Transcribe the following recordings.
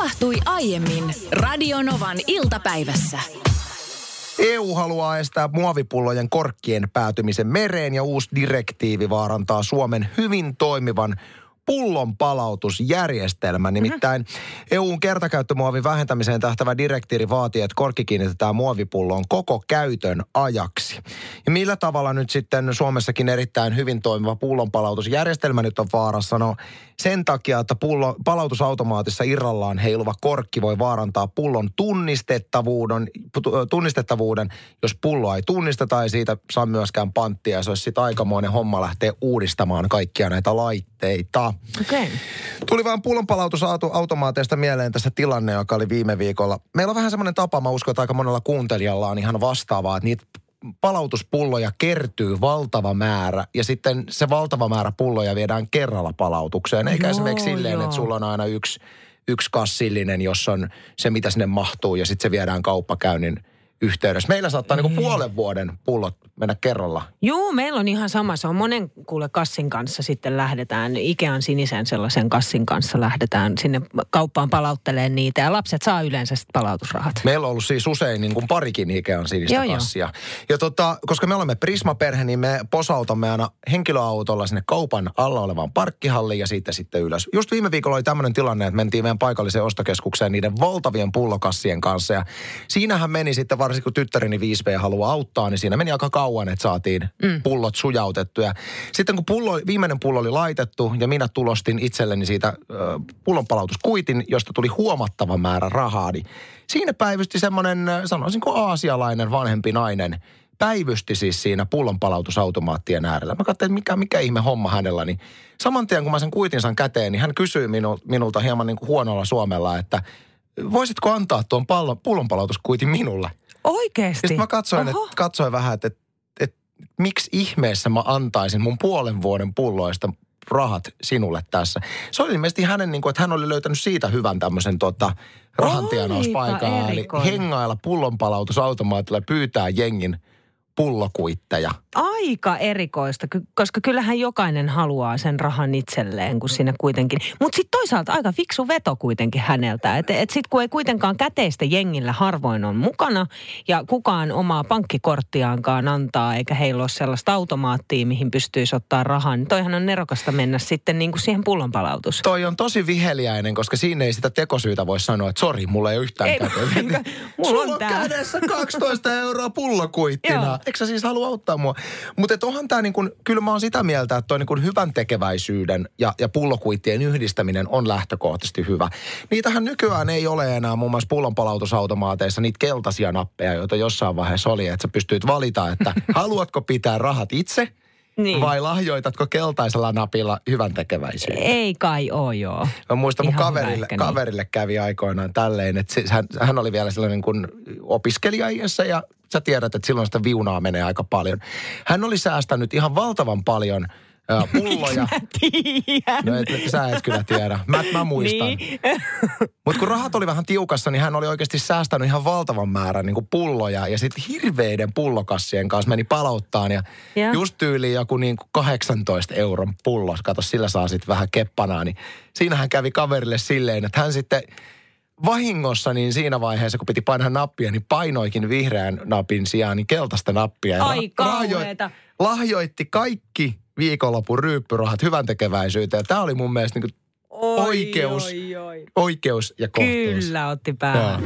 tapahtui aiemmin Radionovan iltapäivässä. EU haluaa estää muovipullojen korkkien päätymisen mereen ja uusi direktiivi vaarantaa Suomen hyvin toimivan pullon palautusjärjestelmä. Nimittäin mm-hmm. EUn kertakäyttömuovin vähentämiseen tähtävä direktiivi vaatii, että korkki kiinnitetään muovipulloon koko käytön ajaksi. Ja millä tavalla nyt sitten Suomessakin erittäin hyvin toimiva pullonpalautusjärjestelmä nyt on vaarassa? No sen takia, että pullo, palautusautomaatissa irrallaan heiluva korkki voi vaarantaa pullon tunnistettavuuden, tunnistettavuuden jos pulloa ei tunnisteta, ei siitä saa myöskään panttia. Ja se olisi sitten aikamoinen homma lähteä uudistamaan kaikkia näitä laitteita. Okei. Okay. Tuli vaan pullonpalautusautomaateista mieleen tässä tilanne, joka oli viime viikolla. Meillä on vähän semmoinen tapa, mä uskon, että aika monella kuuntelijalla on ihan vastaavaa, että niitä palautuspulloja kertyy valtava määrä ja sitten se valtava määrä pulloja viedään kerralla palautukseen. Eikä joo, esimerkiksi silleen, joo. että sulla on aina yksi, yksi kassillinen, jossa on se, mitä sinne mahtuu ja sitten se viedään kauppakäynnin yhteydessä. Meillä saattaa niin puolen vuoden pullot mennä kerralla. Joo, meillä on ihan sama. Se on monen kuule kassin kanssa sitten lähdetään. Ikean sinisen sellaisen kassin kanssa lähdetään sinne kauppaan palauttelemaan niitä. Ja lapset saa yleensä sitten palautusrahat. Meillä on ollut siis usein niin kuin parikin Ikean sinistä joo, kassia. Jo. Ja tota, koska me olemme Prisma-perhe, niin me posautamme aina henkilöautolla sinne kaupan alla olevaan parkkihalliin ja siitä sitten ylös. Just viime viikolla oli tämmöinen tilanne, että mentiin meidän paikalliseen ostokeskukseen niiden valtavien pullokassien kanssa. Ja siinähän meni sitten varsinkin kun tyttäreni 5V haluaa auttaa, niin siinä meni aika kauan, että saatiin mm. pullot sujautettu. Ja sitten kun pullo, viimeinen pullo oli laitettu ja minä tulostin itselleni siitä äh, pullonpalautuskuitin, josta tuli huomattava määrä rahaa, niin siinä päivysti semmoinen, sanoisinko aasialainen vanhempi nainen, päivysti siis siinä pullonpalautusautomaattien äärellä. Mä katsoin, mikä, mikä ihme homma hänellä, niin saman tien kun mä sen kuitin saan käteen, niin hän kysyi minu, minulta hieman niin kuin huonolla suomella, että voisitko antaa tuon pallon, pullonpalautuskuitin minulle? Oikeesti? Sitten mä katsoin, että, katsoin vähän, että, että, että miksi ihmeessä mä antaisin mun puolen vuoden pulloista rahat sinulle tässä. Se oli ilmeisesti hänen, niin kuin, että hän oli löytänyt siitä hyvän tämmöisen tota, rahantienauspaikan. Eli hengailla pullonpalautusautomaatilla pyytää jengin pullokuitteja. Aika erikoista, koska kyllähän jokainen haluaa sen rahan itselleen, kun sinne kuitenkin. Mutta sitten toisaalta aika fiksu veto kuitenkin häneltä. Että et, et sitten kun ei kuitenkaan käteistä jengillä harvoin on mukana ja kukaan omaa pankkikorttiaankaan antaa, eikä heillä ole sellaista automaattia, mihin pystyisi ottaa rahaa, niin toihan on nerokasta mennä sitten niin kuin siihen pullonpalautus. Toi on tosi viheliäinen, koska siinä ei sitä tekosyytä voi sanoa, että sori, mulla ei ole yhtään ei, käteen. Mulla on, on kädessä 12 euroa pullokuittina eikö sä siis halua auttaa mua? Mutta onhan tämä niin kuin, kyllä mä oon sitä mieltä, että toi niin kuin hyvän tekeväisyyden ja, ja pullokuittien yhdistäminen on lähtökohtaisesti hyvä. Niitähän nykyään ei ole enää muun muassa pullonpalautusautomaateissa niitä keltaisia nappeja, joita jossain vaiheessa oli, että sä pystyit valita, että haluatko pitää rahat itse – niin. Vai lahjoitatko keltaisella napilla hyvän tekeväisyyden? Ei kai oo, joo. Mä muistan mun kaverille, niin. kaverille kävi aikoinaan tälleen, että siis hän, hän oli vielä sellainen kuin opiskelija ja sä tiedät, että silloin sitä viunaa menee aika paljon. Hän oli säästänyt ihan valtavan paljon – pulloja. Mä No et, sä et kyllä tiedä. Mä, mä muistan. Niin. Mutta kun rahat oli vähän tiukassa, niin hän oli oikeasti säästänyt ihan valtavan määrän niin pulloja. Ja sitten hirveiden pullokassien kanssa meni palauttaan. Ja, ja. just tyyliin joku niin 18 euron pullo. Kato, sillä saa sitten vähän keppanaa. Niin siinähän kävi kaverille silleen, että hän sitten vahingossa niin siinä vaiheessa, kun piti painaa nappia, niin painoikin vihreän napin sijaan niin keltaista nappia. Ai kauheeta. Lahjoitti kaikki viikonlopun ryyppyrahat hyvän tekeväisyyteen. Tämä oli mun mielestä niin oi, oikeus, oi, oi. oikeus ja kohtuus. Kyllä otti päähän.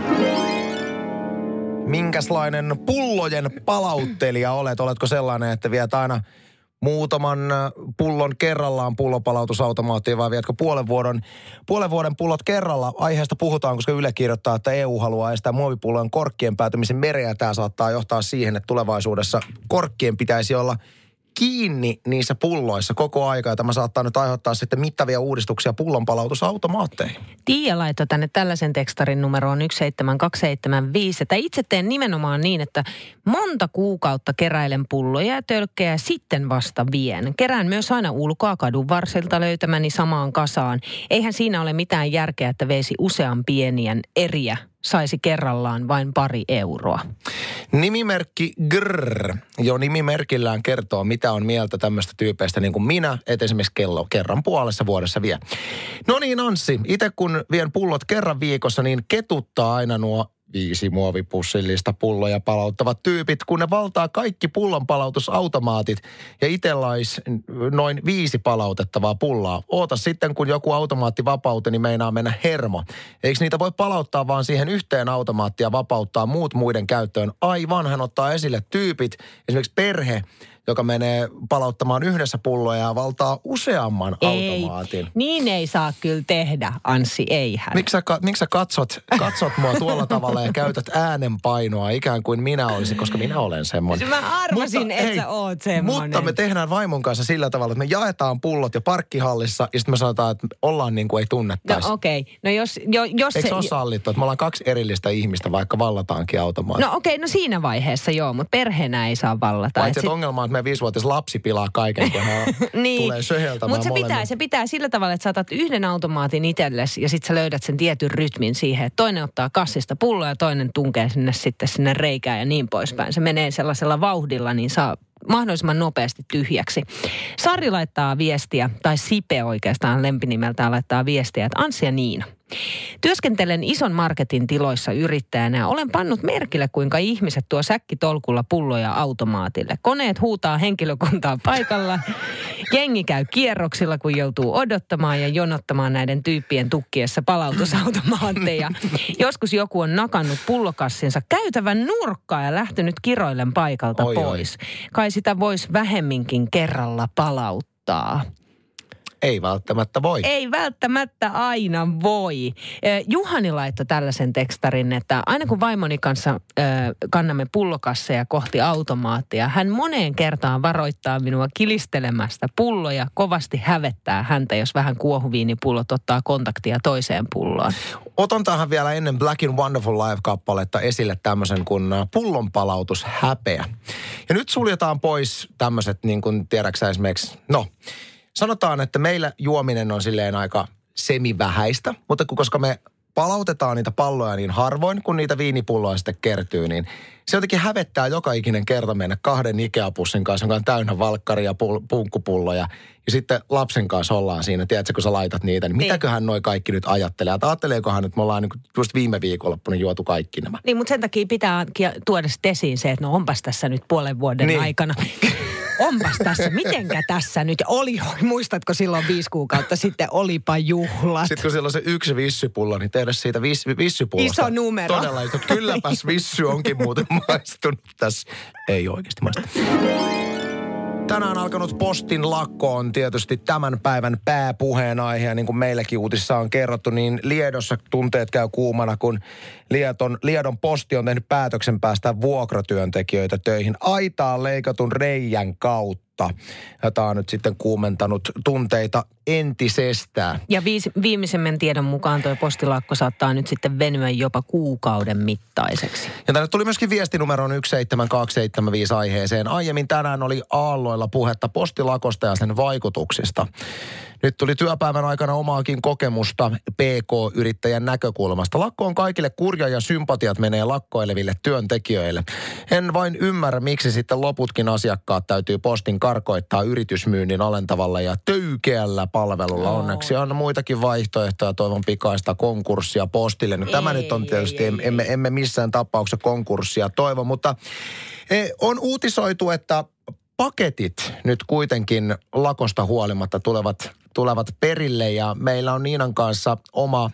Minkälainen pullojen palauttelija olet? Oletko sellainen, että viet aina muutaman äh, pullon kerrallaan pullopalautusautomaattiin vai vietkö puolen vuoden, puolen vuoden pullot kerralla? Aiheesta puhutaan, koska Yle kirjoittaa, että EU haluaa estää muovipullojen korkkien päätymisen mereen. Tämä saattaa johtaa siihen, että tulevaisuudessa korkkien pitäisi olla – kiinni niissä pulloissa koko aika, ja tämä saattaa nyt aiheuttaa sitten mittavia uudistuksia pullonpalautusautomaatteihin. Tiia laittoi tänne tällaisen tekstarin numeroon 17275, että itse teen nimenomaan niin, että monta kuukautta keräilen pulloja ja tölkkejä ja sitten vasta vien. Kerään myös aina ulkoa kadun varsilta löytämäni samaan kasaan. Eihän siinä ole mitään järkeä, että veisi usean pienien eriä saisi kerrallaan vain pari euroa. Nimimerkki Grrr jo nimimerkillään kertoo, mitä on mieltä tämmöistä tyypeistä niin kuin minä, että esimerkiksi kello kerran puolessa vuodessa vie. No niin Anssi, itse kun vien pullot kerran viikossa, niin ketuttaa aina nuo viisi muovipussillista pulloja palauttavat tyypit, kun ne valtaa kaikki pullonpalautusautomaatit ja itellais noin viisi palautettavaa pullaa. Oota sitten, kun joku automaatti vapautuu, niin meinaa mennä hermo. Eikö niitä voi palauttaa vaan siihen yhteen automaattia vapauttaa muut muiden käyttöön? Aivan, hän ottaa esille tyypit, esimerkiksi perhe, joka menee palauttamaan yhdessä pulloja ja valtaa useamman ei, automaatin. Niin ei saa kyllä tehdä, Anssi, ei hän. Miksi sä, miksi sä katsot, katsot mua tuolla tavalla ja käytät äänenpainoa ikään kuin minä olisin, koska minä olen semmoinen. Mä arvasin, että sä oot semmoinen. Mutta me tehdään vaimon kanssa sillä tavalla, että me jaetaan pullot jo parkkihallissa ja sitten me sanotaan, että ollaan niin kuin ei tunnettaisi. No okei, okay. no jos... Jo, jos Eikö se ole sallittu, että me ollaan kaksi erillistä ihmistä, vaikka vallataankin automaatti? No okei, okay, no siinä vaiheessa joo, mutta perheenä ei saa vallata. Paitsi, ongelma on, meidän viisivuotias lapsi pilaa kaiken, kun hän niin. tulee söheltämään Mutta se pitää, se pitää sillä tavalla, että saatat yhden automaatin itsellesi ja sitten sä löydät sen tietyn rytmin siihen, että toinen ottaa kassista pulloa ja toinen tunkee sinne sitten sinne reikään ja niin poispäin. Se menee sellaisella vauhdilla, niin saa mahdollisimman nopeasti tyhjäksi. Sari laittaa viestiä, tai Sipe oikeastaan lempinimeltään laittaa viestiä, että Anssi ja Niina – Työskentelen ison marketin tiloissa yrittäjänä ja olen pannut merkille, kuinka ihmiset tuo säkkitolkulla pulloja automaatille. Koneet huutaa henkilökuntaa paikalla. Jengi käy kierroksilla, kun joutuu odottamaan ja jonottamaan näiden tyyppien tukkiessa palautusautomaatteja. Joskus joku on nakannut pullokassinsa käytävän nurkkaa ja lähtenyt kiroillen paikalta oi, pois. Oi. Kai sitä voisi vähemminkin kerralla palauttaa. Ei välttämättä voi. Ei välttämättä aina voi. Juhani laittoi tällaisen tekstarin, että aina kun vaimoni kanssa kannamme pullokasseja kohti automaattia, hän moneen kertaan varoittaa minua kilistelemästä pulloja, kovasti hävettää häntä, jos vähän kuohuviinipullot ottaa kontaktia toiseen pulloon. Otan tähän vielä ennen Black in Wonderful Live-kappaletta esille tämmöisen kuin pullonpalautus häpeä. Ja nyt suljetaan pois tämmöiset, niin kuin tiedäksä esimerkiksi, no sanotaan, että meillä juominen on silleen aika semivähäistä, mutta koska me palautetaan niitä palloja niin harvoin, kun niitä viinipulloja sitten kertyy, niin se jotenkin hävettää joka ikinen kerta mennä kahden Ikea-pussin kanssa, joka on täynnä valkkaria pul- punkkupulloja. Ja sitten lapsen kanssa ollaan siinä, tiedätkö, kun sä laitat niitä, niin, niin. mitäköhän noi kaikki nyt ajattelee? Että ajatteleekohan, että me ollaan niin just viime viikonloppuna juotu kaikki nämä. Niin, mutta sen takia pitää tuoda esiin se, että no onpas tässä nyt puolen vuoden niin. aikana onpas tässä, mitenkä tässä nyt oli, muistatko silloin viisi kuukautta sitten, olipa juhlat. Sitten kun siellä on se yksi vissypullo, niin tehdä siitä vis, vissypullosta. Iso numero. Todella iso. Kylläpäs vissy onkin muuten maistunut tässä. Ei oikeasti maistunut. Tänään alkanut postin lakko on tietysti tämän päivän pääpuheenaihe. Ja niin kuin meilläkin uutissa on kerrottu, niin Liedossa tunteet käy kuumana, kun Liedon, Liedon posti on tehnyt päätöksen päästä vuokratyöntekijöitä töihin aitaan leikatun reijän kautta mutta tämä on nyt sitten kuumentanut tunteita entisestään. Ja viis, viimeisimmän tiedon mukaan tuo postilakko saattaa nyt sitten venyä jopa kuukauden mittaiseksi. Ja tänne tuli myöskin viestinumeron 17275 aiheeseen. Aiemmin tänään oli aalloilla puhetta postilakosta ja sen vaikutuksista. Nyt tuli työpäivän aikana omaakin kokemusta PK-yrittäjän näkökulmasta. Lakko on kaikille kurja ja sympatiat menee lakkoileville työntekijöille. En vain ymmärrä, miksi sitten loputkin asiakkaat täytyy postin karkoittaa yritysmyynnin alentavalla ja töykeällä palvelulla. No. Onneksi on muitakin vaihtoehtoja. Toivon pikaista konkurssia postille. No, tämä ei, nyt on tietysti, ei, ei, emme, emme missään tapauksessa konkurssia toivo, mutta e, on uutisoitu, että paketit nyt kuitenkin lakosta huolimatta tulevat, tulevat perille ja meillä on Niinan kanssa oma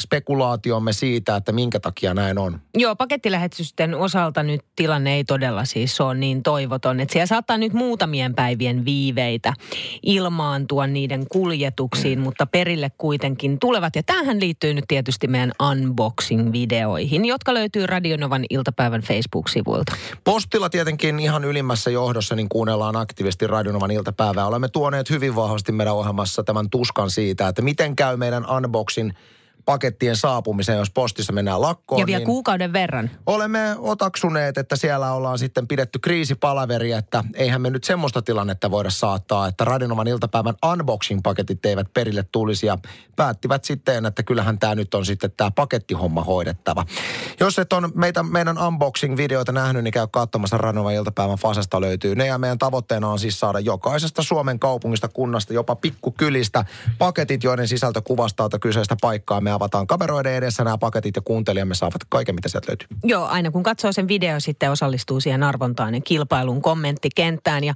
spekulaatiomme siitä, että minkä takia näin on. Joo, pakettilähetysten osalta nyt tilanne ei todella siis ole niin toivoton. Että siellä saattaa nyt muutamien päivien viiveitä ilmaantua niiden kuljetuksiin, mutta perille kuitenkin tulevat. Ja tämähän liittyy nyt tietysti meidän unboxing-videoihin, jotka löytyy Radionovan iltapäivän Facebook-sivuilta. Postilla tietenkin ihan ylimmässä johdossa niin kuunnellaan aktiivisesti Radionovan iltapäivää. Olemme tuoneet hyvin vahvasti meidän ohjelmassa tämän tuskan siitä, että miten käy meidän unboxing pakettien saapumiseen, jos postissa mennään lakkoon. Ja vielä niin kuukauden verran. Olemme otaksuneet, että siellä ollaan sitten pidetty kriisipalaveri, että eihän me nyt semmoista tilannetta voida saattaa, että Radinovan iltapäivän unboxing-paketit eivät perille tulisi ja päättivät sitten, että kyllähän tämä nyt on sitten tämä pakettihomma hoidettava. Jos et on meitä, meidän unboxing-videoita nähnyt, niin käy katsomassa Radinovan iltapäivän Fasasta löytyy ne ja meidän tavoitteena on siis saada jokaisesta Suomen kaupungista, kunnasta, jopa pikkukylistä paketit, joiden sisältö kuvastaa tätä kyseistä paikkaa. Me avataan kameroiden edessä nämä paketit ja kuuntelijamme saavat kaiken, mitä sieltä löytyy. Joo, aina kun katsoo sen video, sitten osallistuu siihen arvontaan ja kilpailun kommenttikenttään. Ja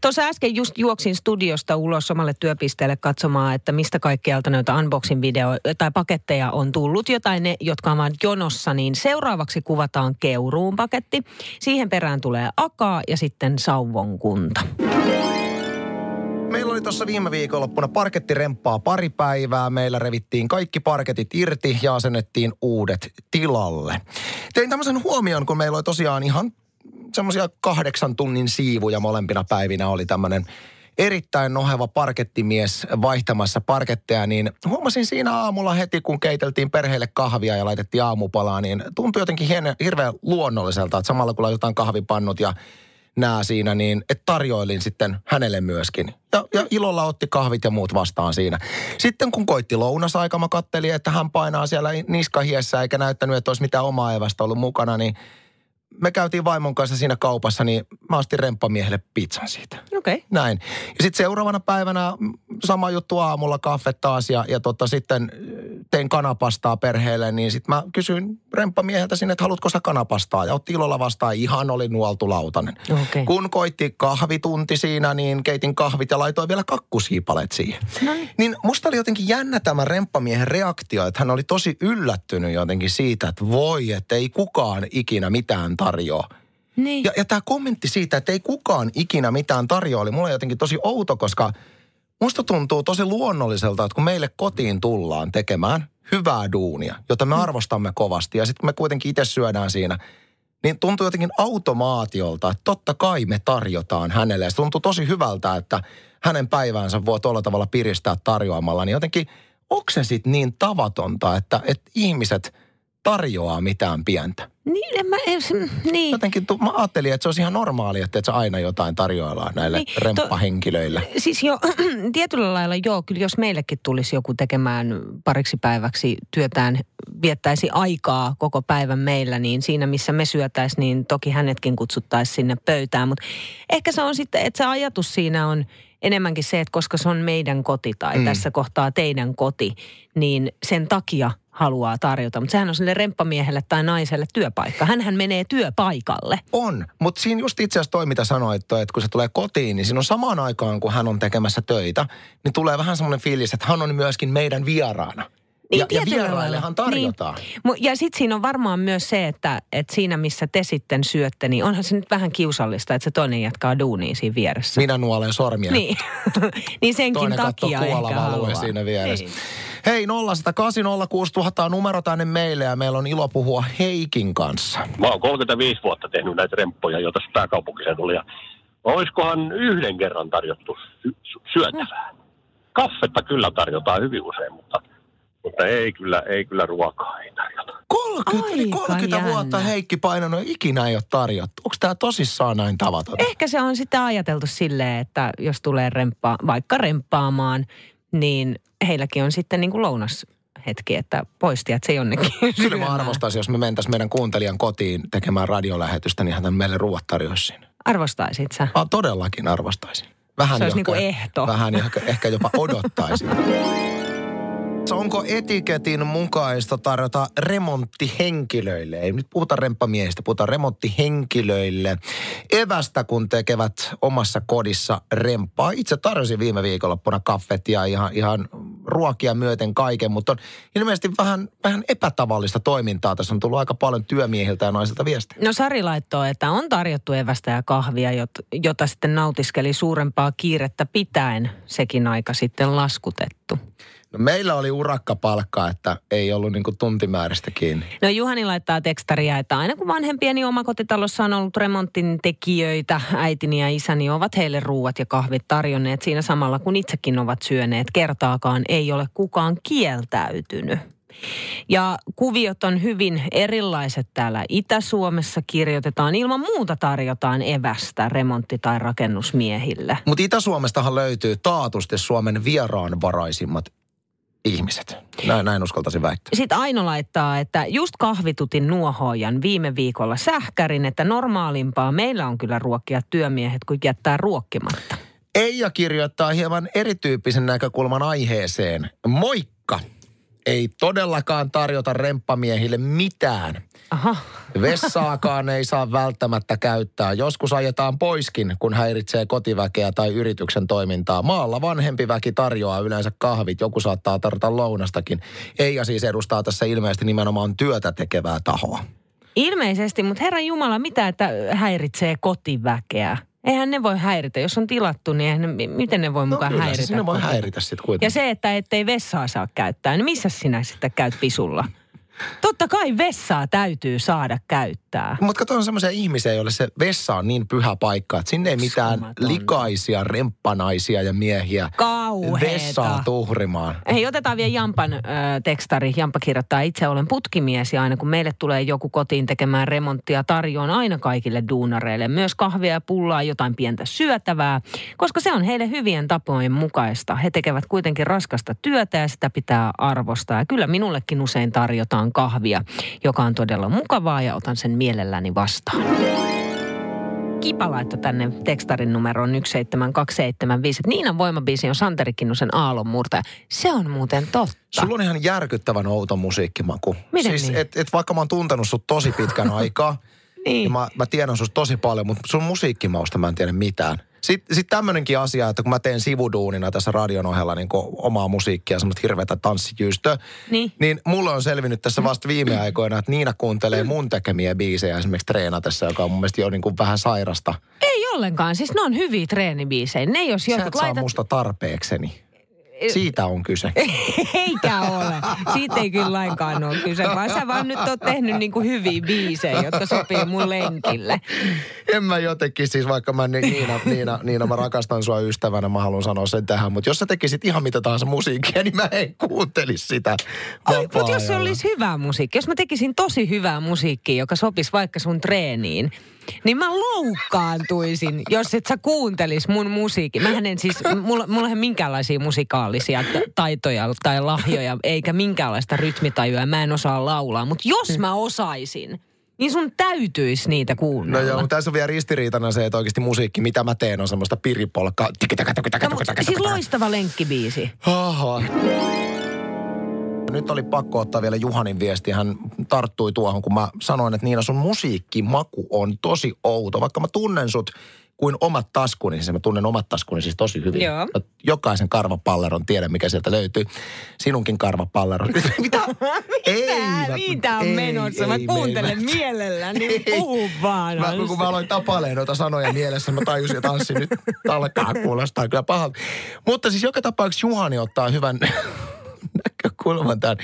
tuossa äsken just juoksin studiosta ulos omalle työpisteelle katsomaan, että mistä kaikkialta noita unboxing video tai paketteja on tullut. Jotain ne, jotka ovat jonossa, niin seuraavaksi kuvataan Keuruun paketti. Siihen perään tulee Akaa ja sitten Sauvon kunta. Meillä oli tuossa viime viikonloppuna parkettiremppaa pari päivää. Meillä revittiin kaikki parketit irti ja asennettiin uudet tilalle. Tein tämmöisen huomion, kun meillä oli tosiaan ihan semmoisia kahdeksan tunnin siivuja molempina päivinä oli tämmöinen erittäin noheva parkettimies vaihtamassa parketteja, niin huomasin siinä aamulla heti, kun keiteltiin perheelle kahvia ja laitettiin aamupalaa, niin tuntui jotenkin hirveän luonnolliselta, että samalla kun laitetaan kahvipannut ja nää siinä, niin että tarjoilin sitten hänelle myöskin. Ja, ja ilolla otti kahvit ja muut vastaan siinä. Sitten kun koitti lounasaika, mä kattelin, että hän painaa siellä niskahiessä eikä näyttänyt, että olisi mitään omaa evästä ollut mukana, niin me käytiin vaimon kanssa siinä kaupassa, niin mä ostin remppamiehelle pizzan siitä. Okei. Okay. Näin. Ja sitten seuraavana päivänä sama juttu aamulla, kahve taas ja, ja tota, sitten tein kanapastaa perheelle, niin sitten mä kysyin remppamieheltä sinne, että haluatko sä kanapastaa? Ja otti ilolla vastaan, ihan oli nuoltu lautanen. Okay. Kun koitti kahvitunti siinä, niin keitin kahvit ja laitoin vielä kakkusiipalet siihen. No niin. Niin musta oli jotenkin jännä tämä remppamiehen reaktio, että hän oli tosi yllättynyt jotenkin siitä, että voi, että ei kukaan ikinä mitään tarjoa. Niin. Ja, ja tämä kommentti siitä, että ei kukaan ikinä mitään tarjoa, oli mulle jotenkin tosi outo, koska musta tuntuu tosi luonnolliselta, että kun meille kotiin tullaan tekemään hyvää duunia, jota me arvostamme kovasti, ja sitten me kuitenkin itse syödään siinä, niin tuntuu jotenkin automaatiolta, että totta kai me tarjotaan hänelle. Ja se tuntuu tosi hyvältä, että hänen päiväänsä voi tuolla tavalla piristää tarjoamalla. Niin jotenkin, onko se sitten niin tavatonta, että, että ihmiset tarjoaa mitään pientä? Niin, en mä, en, niin. Jotenkin tu, mä ajattelin, että se olisi ihan normaali, että et sä aina jotain tarjoillaan näille Niin, niin, to- remppahenkilöille. Siis jo, tietyllä lailla joo, kyllä jos meillekin tulisi joku tekemään pariksi päiväksi työtään, viettäisi aikaa koko päivän meillä, niin siinä missä me syötäisiin, niin toki hänetkin kutsuttaisiin sinne pöytään. Mutta ehkä se on sitten, että se ajatus siinä on enemmänkin se, että koska se on meidän koti tai mm. tässä kohtaa teidän koti, niin sen takia haluaa tarjota. Mutta sehän on sille remppamiehelle tai naiselle työpaikka. Hänhän menee työpaikalle. On, mutta siinä just itse asiassa toi, mitä sanoit, että kun se tulee kotiin, niin siinä on samaan aikaan, kun hän on tekemässä töitä, niin tulee vähän semmoinen fiilis, että hän on myöskin meidän vieraana. Niin, ja, ja vieraillehan lailla. tarjotaan. Niin. Ja sitten siinä on varmaan myös se, että, että siinä missä te sitten syötte, niin onhan se nyt vähän kiusallista, että se toinen jatkaa duunia siinä vieressä. Minä nuolen sormia. Niin, niin senkin Toinen takia ehkä siinä vieressä. Niin. Hei 0806000 on numero tänne meille ja meillä on ilo puhua Heikin kanssa. Mä oon 35 vuotta tehnyt näitä remppoja jo tässä pääkaupunkiseudulla ja olisikohan yhden kerran tarjottu sy- sy- syötävää. Kaffetta kyllä tarjotaan hyvin usein, mutta, mutta ei, kyllä, ei kyllä ruokaa ei tarjota. 30, yli Aika 30 jännä. vuotta Heikki painanut, ikinä ei ole tarjottu. Onko tämä tosissaan näin tavatonta? Ehkä se on sitten ajateltu silleen, että jos tulee remppaa, vaikka remppaamaan, niin heilläkin on sitten niin kuin lounashetki, että poistia, että se jonnekin Kyllä mä arvostaisin, jos me mentäisiin meidän kuuntelijan kotiin tekemään radiolähetystä, niin hän meille ruuat tarjoaisi siinä. Arvostaisit sä? Ah, todellakin arvostaisin. Vähän Se olisi ehkä- niinku ehto. Vähän ehkä, ehkä jopa odottaisin. Onko etiketin mukaista tarjota remonttihenkilöille, ei nyt puhuta remppamiehistä, puhutaan remonttihenkilöille, evästä kun tekevät omassa kodissa remppaa. Itse tarjosin viime viikonloppuna kaffet ja ihan, ihan ruokia myöten kaiken, mutta on ilmeisesti vähän, vähän epätavallista toimintaa. Tässä on tullut aika paljon työmiehiltä ja naisilta viestejä. No Sari laittoi, että on tarjottu evästä ja kahvia, jot- jota sitten nautiskeli suurempaa kiirettä pitäen sekin aika sitten laskutettu. No meillä oli urakkapalkka, että ei ollut niin tuntimääristä kiinni. No Juhani laittaa tekstaria, että aina kun vanhempieni omakotitalossa on ollut remontin tekijöitä, äitini ja isäni ovat heille ruuat ja kahvit tarjonneet siinä samalla kun itsekin ovat syöneet. Kertaakaan ei ole kukaan kieltäytynyt. Ja kuviot on hyvin erilaiset täällä Itä-Suomessa. Kirjoitetaan ilman muuta tarjotaan evästä remontti- tai rakennusmiehille. Mutta Itä-Suomestahan löytyy taatusti Suomen vieraanvaraisimmat ihmiset. Näin, näin uskaltaisin väittää. Sitten Aino laittaa, että just kahvitutin nuohoojan viime viikolla sähkärin, että normaalimpaa meillä on kyllä ruokkia työmiehet, kuin jättää ruokkimatta. Eija kirjoittaa hieman erityyppisen näkökulman aiheeseen. Moikka! Ei todellakaan tarjota remppamiehille mitään. Aha. Vessaakaan ei saa välttämättä käyttää. Joskus ajetaan poiskin, kun häiritsee kotiväkeä tai yrityksen toimintaa. Maalla vanhempi väki tarjoaa yleensä kahvit. Joku saattaa tarjota lounastakin. Eija siis edustaa tässä ilmeisesti nimenomaan työtä tekevää tahoa. Ilmeisesti, mutta Herran Jumala, mitä että häiritsee kotiväkeä? Eihän ne voi häiritä. Jos on tilattu, niin eihän ne, miten ne voi mukaan No häiritä? siis ne voi häiritä sitten kuitenkin. Ja se, että ettei vessaa saa käyttää, niin missä sinä sitten käyt pisulla? Totta kai vessaa täytyy saada käyttää. Mutta kato on semmoisia ihmisiä, joille se vessa on niin pyhä paikka, että sinne ei mitään Uskomatonta. likaisia remppanaisia ja miehiä Kauheeta. vessaa tuhrimaan. Hei, otetaan vielä Jampan ö, tekstari. Jampa kirjoittaa, itse olen putkimies ja aina kun meille tulee joku kotiin tekemään remonttia, tarjoan aina kaikille duunareille myös kahvia ja pullaa, jotain pientä syötävää, koska se on heille hyvien tapojen mukaista. He tekevät kuitenkin raskasta työtä ja sitä pitää arvostaa. Ja kyllä minullekin usein tarjotaan kahvia, joka on todella mukavaa ja otan sen mielelläni vastaan. Kipa laittoi tänne tekstarin numeroon 17275. että Niinan voimabiisi on Santeri Kinnusen aallonmurtaja. Se on muuten totta. Sulla on ihan järkyttävän outo musiikkimaku. Miten siis, niin? et, et vaikka mä oon tuntenut sut tosi pitkän aikaa, Niin. ja mä, mä tiedän susta tosi paljon, mutta sun musiikkimausta mä en tiedä mitään. Sitten sit tämmöinenkin asia, että kun mä teen sivuduunina tässä radion ohella niin omaa musiikkia, semmoista hirveätä tanssijyystöä, Niin. niin mulle on selvinnyt tässä vasta viime aikoina, että Niina kuuntelee mun tekemiä biisejä esimerkiksi treenatessa, joka on mun mielestä jo niin kuin vähän sairasta. Ei ollenkaan. Siis ne on hyviä treenibiisejä. Ne jos Sä et saa laitat... musta tarpeekseni. Siitä on kyse. Eikä ole. Siitä ei kyllä lainkaan ole kyse, vaan sä vaan nyt oot tehnyt niin kuin hyviä biisejä, jotka sopii mun lenkille. En mä jotenkin siis, vaikka mä Ni- Niina, Niina, Niina, mä rakastan sua ystävänä, mä haluan sanoa sen tähän. Mutta jos sä tekisit ihan mitä tahansa musiikkia, niin mä en kuuntelisi sitä Ai, mutta jos se olisi hyvää musiikkia, jos mä tekisin tosi hyvää musiikkia, joka sopisi vaikka sun treeniin, niin mä loukkaantuisin, jos et sä kuuntelis mun musiikki. Mähän en siis, mulla, mulla ei minkäänlaisia musikaalisia taitoja tai lahjoja, eikä minkäänlaista rytmitajua, mä en osaa laulaa. Mutta jos mä osaisin, niin sun täytyisi niitä No kuunnella. joo, mutta tässä on vielä ristiriitana se, että oikeasti musiikki, mitä mä teen, on semmoista piripolkkaa. No, siis loistava lenkkibiisi. Oho. Nyt oli pakko ottaa vielä Juhanin viesti. Hän tarttui tuohon, kun mä sanoin, että Niina, sun musiikkimaku on tosi outo. Vaikka mä tunnen sut kuin omat taskuni, siis mä tunnen omat taskuni siis tosi hyvin. Joo. Mä jokaisen karvapalleron tiedän, mikä sieltä löytyy. Sinunkin karvapalleron. Mitä? ei, Mitä, mä- mitä on ei, menossa? Mä ei, kuuntelen ei, mä- mielelläni, Ei. puhu vaan. Mä, kun mä aloin tapailemaan noita sanoja mielessä, mä tajusin, että Anssi nyt alkaa kuulostaa kyllä pahalta. Mutta siis joka tapauksessa Juhani ottaa hyvän näkökulman tähän.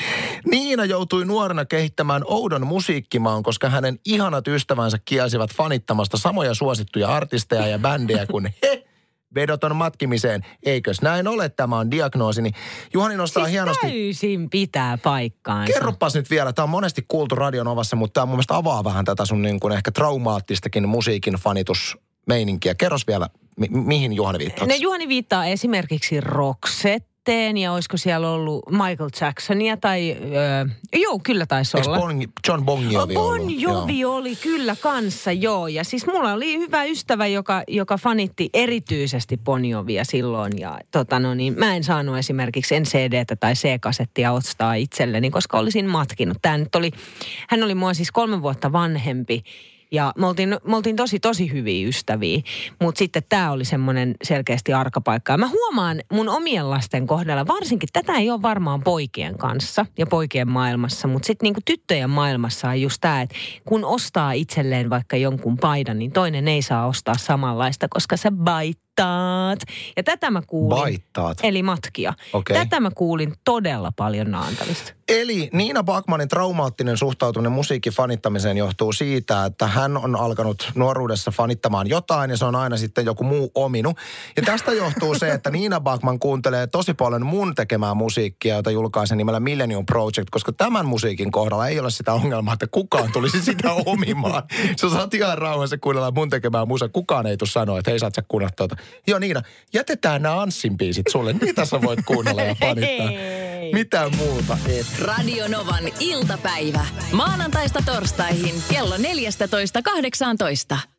Niina joutui nuorena kehittämään oudon musiikkimaan, koska hänen ihanat ystävänsä kielsivät fanittamasta samoja suosittuja artisteja ja bändejä kuin he vedoton matkimiseen. Eikös näin ole? Tämä on diagnoosini. Juhani nostaa siis hienosti täysin pitää paikkaansa. Kerropas nyt vielä, tämä on monesti kuultu Radion Ovassa, mutta tämä mun mielestä avaa vähän tätä sun niin kuin ehkä traumaattistakin musiikin fanitusmeininkiä. Kerros vielä, mi- mihin Juhani viittaa? No Juhani viittaa esimerkiksi Roxetteen ja olisiko siellä ollut Michael Jacksonia tai, öö, joo kyllä taisi olla. bon, John Bon Jovi ollut? Bon Jovi Joo. oli kyllä kanssa, joo. Ja siis mulla oli hyvä ystävä, joka, joka fanitti erityisesti Bon Jovia silloin. Ja tota no niin, mä en saanut esimerkiksi en CD-tä tai C-kasettia ostaa itselleni, koska olisin matkinut. Tää nyt oli, hän oli mua siis kolme vuotta vanhempi. Ja me oltiin, me oltiin tosi, tosi hyviä ystäviä. Mutta sitten tämä oli semmoinen selkeästi arkapaikka. Ja mä huomaan mun omien lasten kohdalla, varsinkin tätä ei ole varmaan poikien kanssa ja poikien maailmassa, mutta sitten niinku tyttöjen maailmassa on just tämä, että kun ostaa itselleen vaikka jonkun paidan, niin toinen ei saa ostaa samanlaista, koska se baittaat. Ja tätä mä kuulin. Baittaat. Eli matkia. Okei. Tätä mä kuulin todella paljon Naantalista. Eli Niina Bakmanin traumaattinen suhtautuminen musiikin fanittamiseen johtuu siitä, että hän on alkanut nuoruudessa fanittamaan jotain ja se on aina sitten joku muu ominu. Ja tästä johtuu se, että Niina Bakman kuuntelee tosi paljon mun tekemää musiikkia, jota julkaisen nimellä Millennium Project, koska tämän musiikin kohdalla ei ole sitä ongelmaa, että kukaan tulisi sitä omimaan. Sä saat ihan rauhassa kuunnella mun tekemää musa. Kukaan ei tule sanoa, että hei saat sä kuunnella tuota. Joo Niina, jätetään nämä Anssin biisit sulle. Niitä sä voit kuunnella ja fanittaa. Mitään muuta et. Radio Novan iltapäivä. Maanantaista torstaihin kello 14.18.